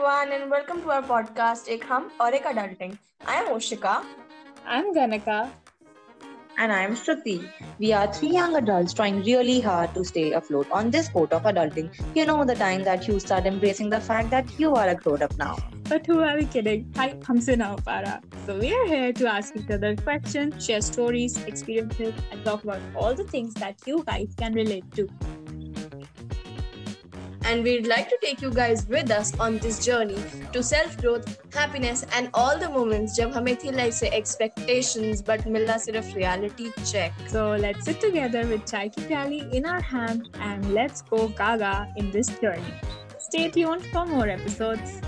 everyone, and welcome to our podcast Ek Hum Aur Ek Adulting. I am Oshika. I'm Ganaka. And I am Shruti. We are three young adults trying really hard to stay afloat on this boat of adulting. You know the time that you start embracing the fact that you are a grown up now. But who are we kidding? Hi, humse na para. So we are here to ask each other questions, share stories, experiences, and talk about all the things that you guys can relate to And we'd like to take you guys with us on this journey to self-growth, happiness, and all the moments जब हमें थी life से expectations but मिला सिर्फ reality check. So let's sit together with chai ki pyali in our hand and let's go gaga in this journey. Stay tuned for more episodes.